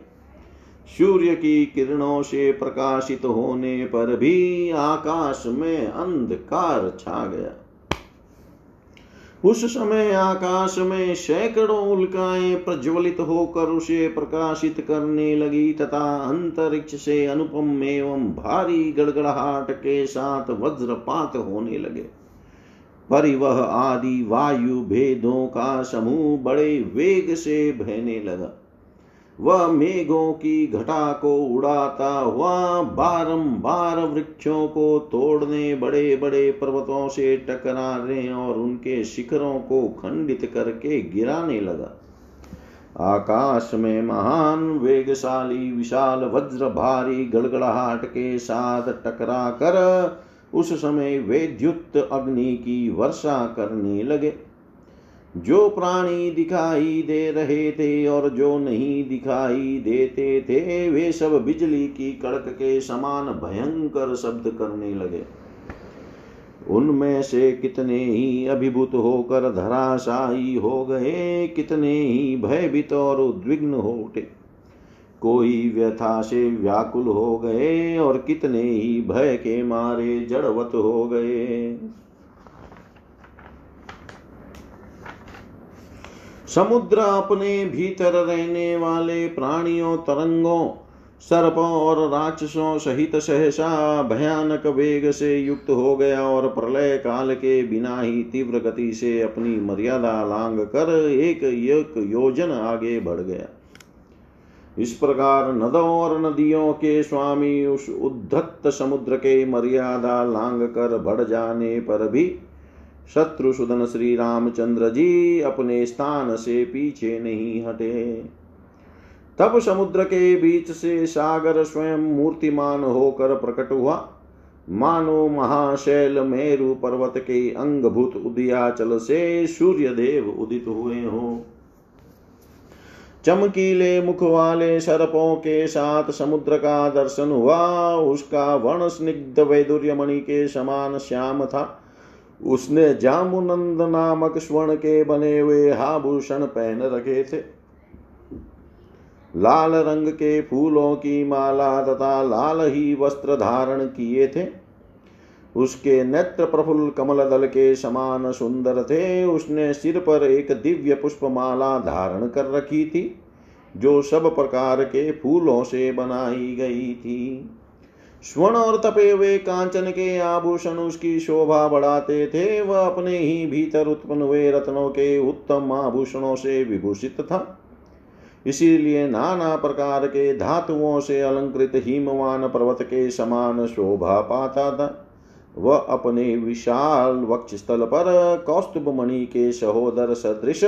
सूर्य की किरणों से प्रकाशित होने पर भी आकाश में अंधकार छा गया। उस समय आकाश में सैकड़ों उल्काएँ प्रज्वलित होकर उसे प्रकाशित करने लगी तथा अंतरिक्ष से अनुपम एवं भारी गड़गड़ाहट के साथ वज्रपात होने लगे। परिवह आदि वायु भेदों का समूह बड़े वेग से बहने लगा। वह मेघों की घटा को उड़ाता हुआ बारंबार वृक्षों को तोड़ने बड़े बड़े पर्वतों से टकराने और उनके शिखरों को खंडित करके गिराने लगा। आकाश में महान, वेगशाली, विशाल, वज्र, भारी, गड़गड़ाहट के साथ टकरा कर उस समय वेद्युत अग्नि की वर्षा करने लगे। जो प्राणी दिखाई दे रहे थे और जो नहीं दिखाई देते थे, वे सब बिजली की कड़क के समान भयंकर शब्द करने लगे। उनमें से कितने ही अभिभूत होकर धराशायी हो गए, कितने ही भयभीत और उद्विग्न हो उठे। कोई व्यथा से व्याकुल हो गए और कितने ही भय के मारे जड़वत हो गए। समुद्र अपने भीतर रहने वाले प्राणियों, तरंगों, सर्पों और राक्षसों सहित सहसा भयानक वेग से युक्त हो गया और प्रलय काल के बिना ही तीव्र गति से अपनी मर्यादा लांग कर एक योजन आगे बढ़ गया। इस प्रकार नदों और नदियों के स्वामी उस उद्धत समुद्र के मर्यादा लांग कर बढ़ जाने पर भी शत्रुसुदन श्री रामचंद्र जी अपने स्थान से पीछे नहीं हटे। तब समुद्र के बीच से सागर स्वयं मूर्तिमान होकर प्रकट हुआ। मानो महाशैल मेरु पर्वत के अंगभूत उदयाचल से सूर्य देव उदित हुए हो। चमकीले मुख वाले सर्पों के साथ समुद्र का दर्शन हुआ। उसका वर्ण स्निग्ध वैदुर्य मणि के समान श्याम था। उसने जामुनंद नामक स्वर्ण के बने हुए आभूषण पहन रखे थे। लाल रंग के फूलों की माला तथा लाल ही वस्त्र धारण किए थे। उसके नेत्र प्रफुल्ल कमल दल के समान सुंदर थे। उसने सिर पर एक दिव्य पुष्पमाला धारण कर रखी थी, जो सब प्रकार के फूलों से बनाई गई थी। स्वर्ण और तपे हुए कांचन के आभूषण उसकी शोभा बढ़ाते थे। वह अपने ही भीतर उत्पन्न हुए रत्नों के उत्तम आभूषणों से विभूषित था। इसीलिए नाना प्रकार के धातुओं से अलंकृत हिमवान पर्वत के समान शोभा पाता था। वह अपने विशाल वक्ष स्थल पर कौस्तुभ मणि के सहोदर सदृश,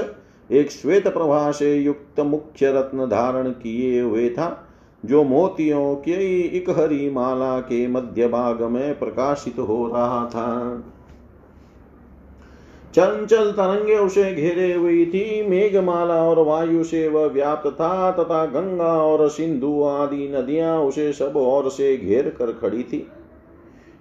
एक श्वेत प्रभा से युक्त मुख्य रत्न धारण किए हुए था, जो मोतियों के एक हरी माला के मध्य भाग में प्रकाशित हो रहा था। चंचल तरंगे उसे घेरे हुई थी, मेघमाला और वायु से वह व्याप्त था, तथा गंगा और सिंधु आदि नदियाँ उसे सब ओर से घेर कर खड़ी थी।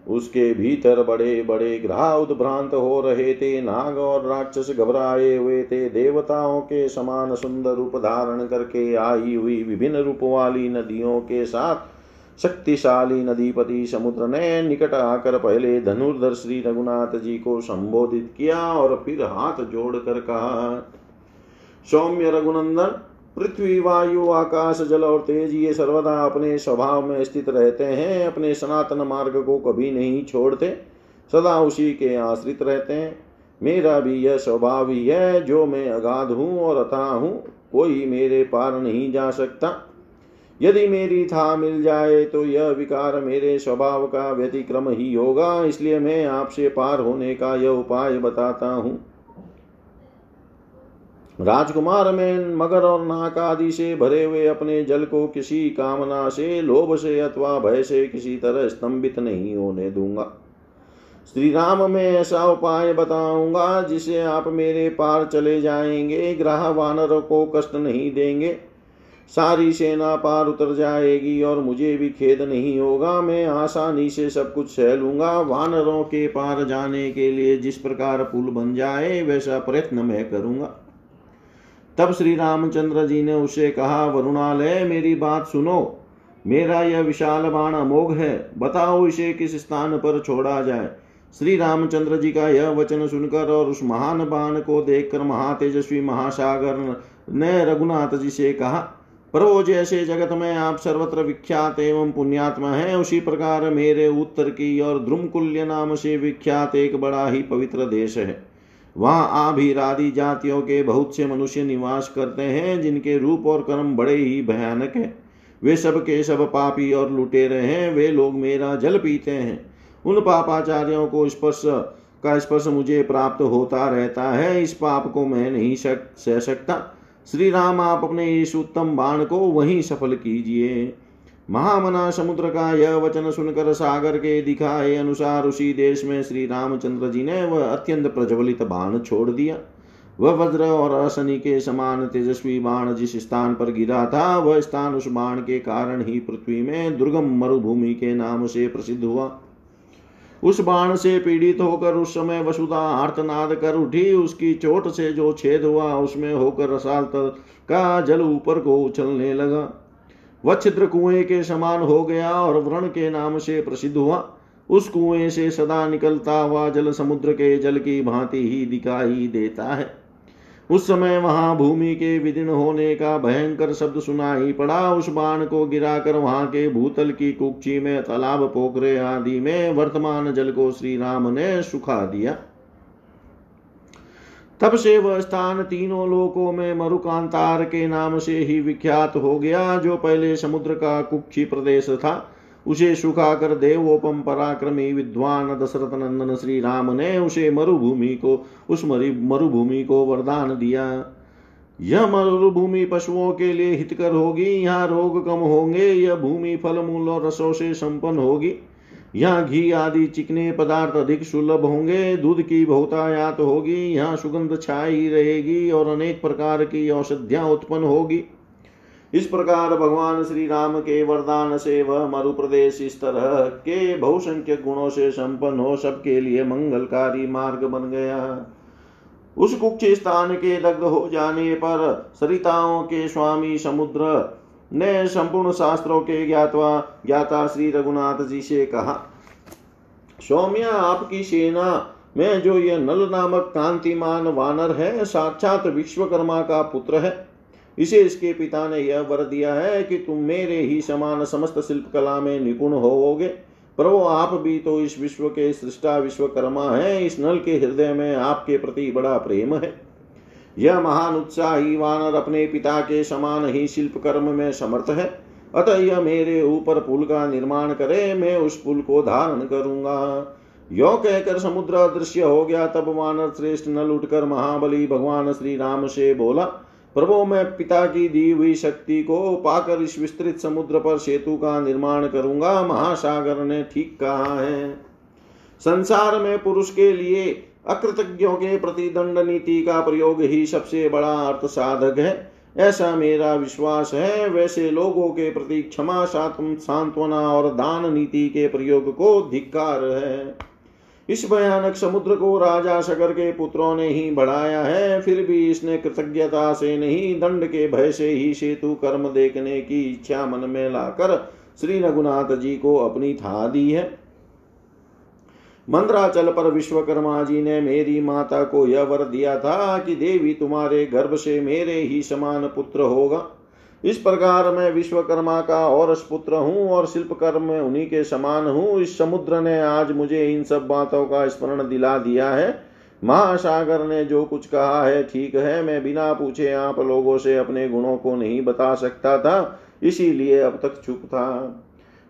उसके भीतर बड़े बड़े ग्रह उद्भ्रांत हो रहे थे। नाग और राक्षस घबराए हुए थे। देवताओं के समान सुंदर रूप धारण करके आई हुई विभिन्न रूप वाली नदियों के साथ शक्तिशाली नदीपति समुद्र ने निकट आकर पहले धनुर्धर श्री रघुनाथ जी को संबोधित किया और फिर हाथ जोड़कर कहा, सौम्य रघुनंदन पृथ्वी, वायु, आकाश, जल और तेज, ये सर्वदा अपने स्वभाव में स्थित रहते हैं, अपने सनातन मार्ग को कभी नहीं छोड़ते, सदा उसी के आश्रित रहते हैं। मेरा भी यह स्वभाव ही है, जो मैं अगाध हूँ और अथा हूँ, कोई मेरे पार नहीं जा सकता। यदि मेरी था मिल जाए तो यह विकार मेरे स्वभाव का व्यतिक्रम ही होगा, इसलिए मैं आपसे पार होने का यह उपाय बताता हूँ। राजकुमार में मगर और नाक आदि से भरे हुए अपने जल को किसी कामना से, लोभ से अथवा भय से किसी तरह स्तंभित नहीं होने दूँगा। श्री राम में ऐसा उपाय बताऊँगा जिसे आप मेरे पार चले जाएँगे। ग्रह वानर को कष्ट नहीं देंगे। सारी सेना पार उतर जाएगी और मुझे भी खेद नहीं होगा। मैं आसानी से सब कुछ सह लूँगा। वानरों के पार जाने के लिए जिस प्रकार पुल बन जाए, वैसा प्रयत्न मैं करूँगा। तब श्री रामचंद्र जी ने उसे कहा, वरुणालय, मेरी बात सुनो। मेरा यह विशाल बाण अमोघ है। बताओ इसे किस स्थान पर छोड़ा जाए? श्री रामचंद्र जी का यह वचन सुनकर और उस महान बाण को देखकर महातेजस्वी महासागर ने रघुनाथ जी से कहा, प्रभु, जैसे जगत में आप सर्वत्र विख्यात एवं पुण्यात्मा हैं, उसी प्रकार मेरे उत्तर की और ध्रुमकुल्य नाम से विख्यात एक बड़ा ही पवित्र देश है। वहाँ आभिरादि जातियों के बहुत से मनुष्य निवास करते हैं, जिनके रूप और कर्म बड़े ही भयानक हैं। वे सब के सब पापी और लुटेरे हैं, वे लोग मेरा जल पीते हैं। उन पापाचार्यों को स्पर्श, का स्पर्श मुझे प्राप्त होता रहता है, इस पाप को मैं नहीं सह सकता। श्री राम आप अपने इस उत्तम बाण को वहीं सफल कीजिए। महामना समुद्र का यह वचन सुनकर सागर के दिखाए अनुसार उसी देश में श्री रामचंद्र जी ने वह अत्यंत प्रज्वलित बाण छोड़ दिया। वह वज्र और असनी के समान तेजस्वी बाण जिस स्थान पर गिरा था, वह स्थान उस बाण के कारण ही पृथ्वी में दुर्गम मरुभूमि के नाम से प्रसिद्ध हुआ। उस बाण से पीड़ित होकर उस समय वसुधा आर्तनाद कर उठी। उसकी चोट से जो छेद हुआ, उसमें होकर रसाल का जल ऊपर को उछलने लगा। वह छिद्र कुएँ के समान हो गया और व्रण के नाम से प्रसिद्ध हुआ। उस कुएँ से सदा निकलता हुआ जल समुद्र के जल की भांति ही दिखाई देता है। उस समय वहाँ भूमि के विदीर्ण होने का भयंकर शब्द सुनाई पड़ा। उस बाण को गिराकर वहाँ के भूतल की कुक्षी में तालाब पोखरे आदि में वर्तमान जल को श्री राम ने सुखा दिया। तब से वह स्थान तीनों लोकों में मरुकांतार के नाम से ही विख्यात हो गया, जो पहले समुद्र का कुक्षी प्रदेश था। उसे सुखाकर देवोपम पराक्रमी विद्वान दशरथ नंदन श्री राम ने उसे मरुभूमि को, उस मरुभूमि को वरदान दिया। यह मरुभूमि पशुओं के लिए हितकर होगी, यहाँ रोग कम होंगे, यह भूमि फल, मूल और रसों से संपन्न होगी। यहाँ घी आदि चिकने पदार्थ अधिक सुलभ होंगे। दूध की बहुतायात होगी। यहाँ सुगंध छाई रहेगी और अनेक प्रकार की औषधियाँ उत्पन्न होगी। इस प्रकार भगवान श्री राम के वरदान से वह मरु प्रदेश इस तरह के बहुसंख्यक गुणों से संपन्न हो सबके लिए मंगलकारी मार्ग बन गया। उस कुक्ष स्थान के दग्ध हो जाने पर सरिताओं के स्वामी समुद्र ने संपूर्ण शास्त्रों के ज्ञातवा, ज्ञाता श्री रघुनाथ जी से कहा, सौम्या, आपकी सेना में जो ये नल नामक कांतिमान वानर है, साक्षात विश्वकर्मा का पुत्र है। इसे इसके पिता ने यह वर दिया है कि तुम मेरे ही समान समस्त शिल्प कला में निपुण होोगे प्रभु आप भी तो इस विश्व के सृष्टा विश्वकर्मा है, इस नल के हृदय में आपके प्रति बड़ा प्रेम है। यह महान उत्साही वानर अपने पिता के समान ही शिल्प कर्म में समर्थ है। अतः यह मेरे ऊपर पुल का निर्माण करे, मैं उस पुल को धारण करूँगा। यो कहकर समुद्र अदृश्य हो गया। तब वानर श्रेष्ठ नल उठकर महाबली भगवान श्री राम से बोला, प्रभु, मैं पिता की दी हुई शक्ति को पाकर इस विस्तृत समुद्र पर सेतु का निर्माण करूँगा। महासागर ने ठीक कहा है। संसार में पुरुष के लिए अकृतज्ञों के प्रति दंड नीति का प्रयोग ही सबसे बड़ा अर्थ साधक है। ऐसा मेरा विश्वास है, वैसे लोगों के प्रति क्षमा सांत्वना और दान नीति के प्रयोग को धिक्कार है। इस भयानक समुद्र को राजा शकर के पुत्रों ने ही बढ़ाया है, फिर भी इसने कृतज्ञता से नहीं, दंड के भय से ही सेतु कर्म देखने की इच्छा मन में लाकर श्री रघुनाथ जी को अपनी था दी है। मंद्राचल पर विश्वकर्मा जी ने मेरी माता को यह वर दिया था कि देवी तुम्हारे गर्भ से मेरे ही समान पुत्र होगा। इस प्रकार मैं विश्वकर्मा का और पुत्र हूँ और शिल्प कर्म में उन्हीं के समान हूँ। इस समुद्र ने आज मुझे इन सब बातों का स्मरण दिला दिया है। महासागर ने जो कुछ कहा है ठीक है, मैं बिना पूछे आप लोगों से अपने गुणों को नहीं बता सकता था, इसीलिए अब तक चुप था।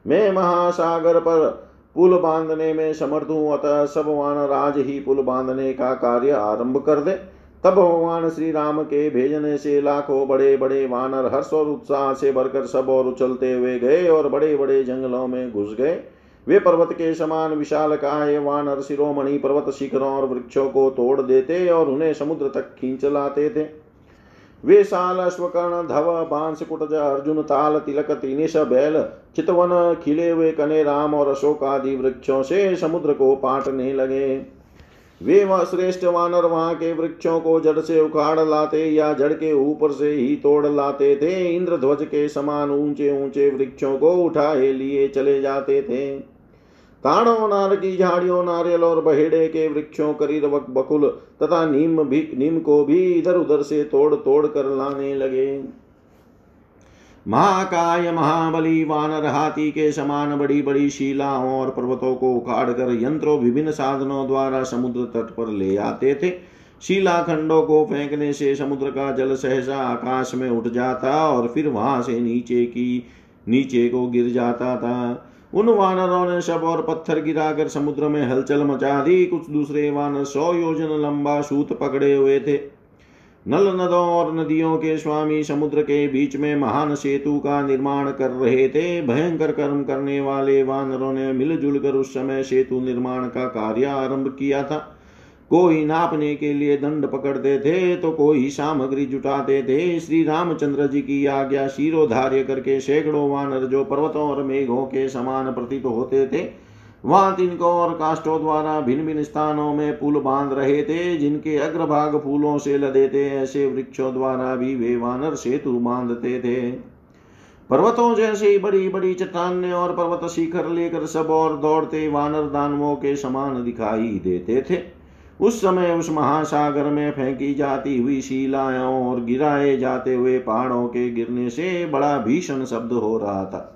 मैं महासागर पर पुल बांधने में समर्थ हूँ, अतः सब वानराज ही पुल बांधने का कार्य आरंभ कर दे। तब भगवान श्री राम के भेजने से लाखों बड़े बड़े वानर हर्ष और उत्साह से भरकर सब और उछलते हुए गए और बड़े बड़े जंगलों में घुस गए। वे पर्वत के समान विशाल काय वानर शिरोमणि पर्वत शिखरों और वृक्षों को तोड़ देते और उन्हें समुद्र तक खींच लाते थे। वे साल अश्वकर्ण धव बाँस कुटज अर्जुन, ताल, तिलक, तिनिश, बैल, चितवन खिले हुए कने राम और अशोक आदि वृक्षों से समुद्र को पाटने लगे। वे श्रेष्ठ वानर वहाँ के वृक्षों को जड़ से उखाड़ लाते या जड़ के ऊपर से ही तोड़ लाते थे। इंद्र ध्वज के समान ऊँचे ऊँचे वृक्षों को उठाए लिए चले जाते थे। ताड़ों नार की झाड़ियों, नारियल और बहेड़े के वृक्षों करीर बकुल, तथा नीम भी, नीम को भी इधर उधर से तोड़ तोड़ कर लाने लगे। महाकाय महाबली वानर हाथी के समान बड़ी बड़ी शिलाओं और पर्वतों को उखाड़ कर यंत्रों विभिन्न साधनों द्वारा समुद्र तट पर ले आते थे। शिला खंडों को फेंकने से समुद्र का जल सहसा आकाश में उठ जाता और फिर वहाँ से नीचे की, नीचे को गिर जाता था। उन वानरों ने शब और पत्थर गिराकर समुद्र में हलचल मचा दी। कुछ दूसरे वानर सौ योजन लंबा सूत पकड़े हुए थे। नल नदों और नदियों के स्वामी समुद्र के बीच में महान सेतु का निर्माण कर रहे थे। भयंकर कर्म करने वाले वानरों ने मिलजुल कर उस समय सेतु निर्माण का कार्य आरंभ किया था। कोई नापने के लिए दंड पकड़ते थे तो कोई सामग्री जुटाते थे। श्री रामचंद्र जी की आज्ञा शिरोधार्य करके सैकड़ों वानर जो पर्वतों और मेघों के समान प्रतीत होते थे, वहाँ तिनको और काष्टों द्वारा भिन्न भिन्न स्थानों में पुल बाँध रहे थे, जिनके अग्रभाग फूलों से लदे थे, ऐसे वृक्षों द्वारा भी वे वानर सेतु बांधते थे। पर्वतों जैसी बड़ी बड़ी चट्टाने और पर्वत शिखर लेकर सब और दौड़ते वानर दानवों के समान दिखाई देते थे। उस समय उस महासागर में फेंकी जाती हुई शिलाओं और गिराए जाते हुए पहाड़ों के गिरने से बड़ा भीषण शब्द हो रहा था।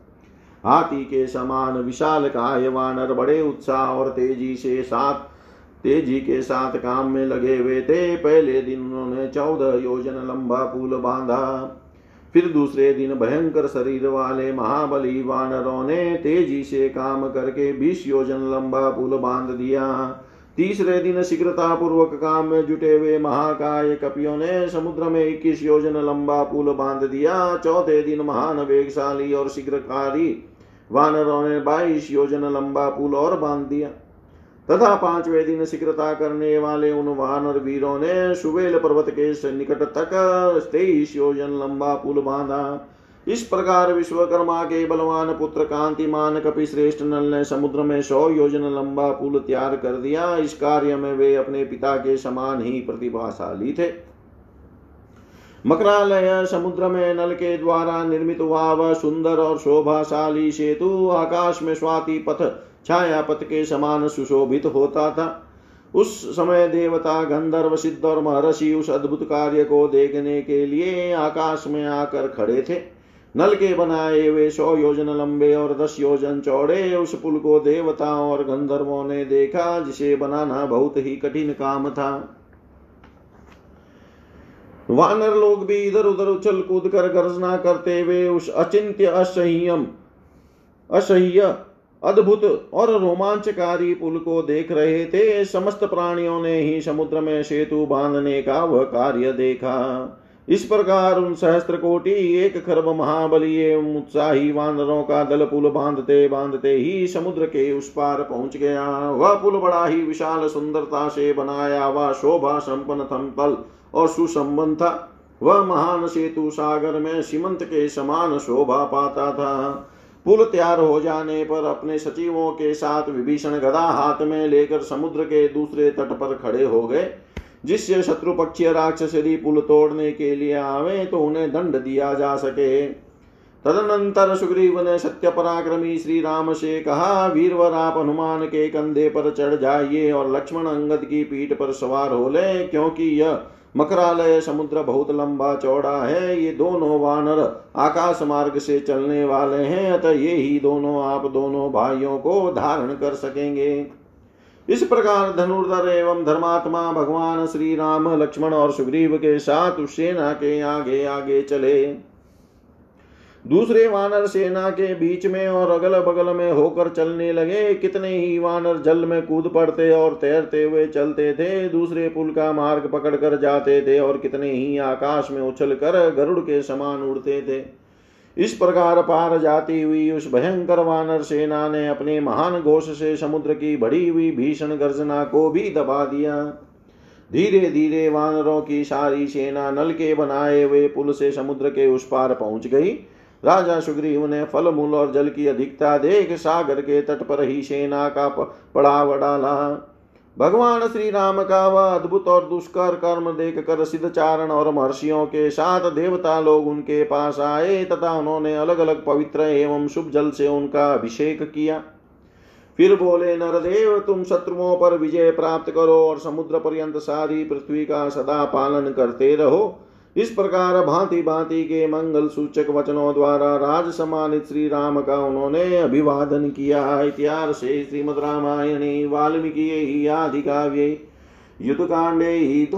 हाथी के समान विशाल काय वानर बड़े उत्साह और तेज़ी से साथ, तेज़ी के साथ काम में लगे हुए थे। पहले दिन उन्होंने चौदह योजन लंबा पुल बांधा, फिर दूसरे दिन भयंकर शरीर वाले महाबली वानरों ने तेज़ी से काम करके बीस योजन लंबा पुल बाँध दिया। तीसरे दिन शीघ्रता पूर्वक काम में जुटे हुए महाकाय कपियों ने समुद्र में इक्कीस योजन लंबा पुल बाँध दिया। चौथे दिन महान वेगशाली और शीघ्रकारी वानरों ने बाईस योजन लंबा पुल और बाँध दिया। तथा पाँचवें दिन शीघ्रता करने वाले उन वानर वीरों ने सुवेल पर्वत के निकट तक तेईस योजन लंबा पुल बांधा। इस प्रकार विश्वकर्मा के बलवान पुत्र कांतिमान कपि श्रेष्ठ नल ने समुद्र में सौ योजन लंबा पुल तैयार कर दिया। इस कार्य में वे अपने पिता के समान ही प्रतिभाशाली थे। मकरालय समुद्र में नल के द्वारा निर्मित हुआ वह सुंदर और शोभाशाली सेतु आकाश में स्वाति पथ छाया पथ के समान सुशोभित होता था। उस समय देवता, गंधर्व, सिद्ध और महर्षि उस अद्भुत कार्य को देखने के लिए आकाश में आकर खड़े थे। नल के बनाए हुए सौ योजन लंबे और दस योजन चौड़े, उस पुल को देवताओं और गंधर्वों ने देखा, जिसे बनाना बहुत ही कठिन काम था। वानर लोग भी इधर उधर उछल कूद कर गर्जना करते हुए उस अचिंत्य असह्यम असह्य अद्भुत और रोमांचकारी पुल को देख रहे थे। समस्त प्राणियों ने ही समुद्र में सेतु बांधने का वह कार्य देखा। इस प्रकार उन सहस्त्र कोटि एक खरब महाबली एवं उत्साही वानरों का दल पुल बांधते बांधते ही समुद्र के उस पार पहुँच गया। वह पुल बड़ा ही विशाल सुंदरता से बनाया, वह शोभा संपन्न थमतल और सुसंबंध था। वह महान सेतु सागर में सीमंत के समान शोभा पाता था। पुल तैयार हो जाने पर अपने सचिवों के साथ विभीषण गदा हाथ में लेकर समुद्र के दूसरे तट पर खड़े हो गए। जिससे शत्रु पक्षीय राक्षस यदि पुल तोड़ने के लिए आवे तो उन्हें दंड दिया जा सके। तदनंतर सुग्रीव ने सत्य पराक्रमी श्री राम से कहा, वीरवर, आप हनुमान के कंधे पर चढ़ जाइए और लक्ष्मण अंगद की पीठ पर सवार हो ले, क्योंकि यह मकरालय समुद्र बहुत लंबा चौड़ा है। ये दोनों वानर आकाश मार्ग से चलने वाले हैं, अतः ये ही दोनों आप दोनों भाइयों को धारण कर सकेंगे। इस प्रकार धनुर्धर एवं धर्मात्मा भगवान श्री राम लक्ष्मण और सुग्रीव के साथ उस सेना के आगे आगे चले। दूसरे वानर सेना के बीच में और अगल बगल में होकर चलने लगे। कितने ही वानर जल में कूद पड़ते और तैरते हुए चलते थे, दूसरे पुल का मार्ग पकड़कर जाते थे और कितने ही आकाश में उछल कर गरुड़ के समान उड़ते थे। इस प्रकार पार जाती हुई उस भयंकर वानर सेना ने अपने महान घोष से समुद्र की बढ़ी हुई भीषण गर्जना को भी दबा दिया। धीरे धीरे वानरों की सारी सेना नल के बनाए हुए पुल से समुद्र के उस पार पहुँच गई। राजा सुग्रीव ने फल मूल और जल की अधिकता देख सागर के तट पर ही सेना का पड़ाव डाला। भगवान श्री राम का वह अद्भुत और दुष्कर कर्म देख कर सिद्ध चारण और महर्षियों के साथ देवता लोग उनके पास आए तथा उन्होंने अलग अलग पवित्र एवं शुभ जल से उनका अभिषेक किया। फिर बोले, नरदेव, तुम शत्रुओं पर विजय प्राप्त करो और समुद्र पर्यंत सारी पृथ्वी का सदा पालन करते रहो। इस प्रकार भांति भांति के मंगल सूचक वचनों द्वारा राज सम्मानित श्री राम का उन्होंने अभिवादन किया। इतिहास श्रीमद रामायणे वाल्मीकि आदि काव्ये युतकाण्डे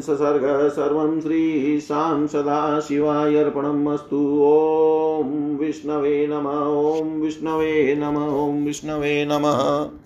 सर्ग सर्वं श्रीशां सदा शिवाय अस्तु ॐ विष्णवे नम, ॐ विष्णवे नम, ॐ विष्णवे नमः।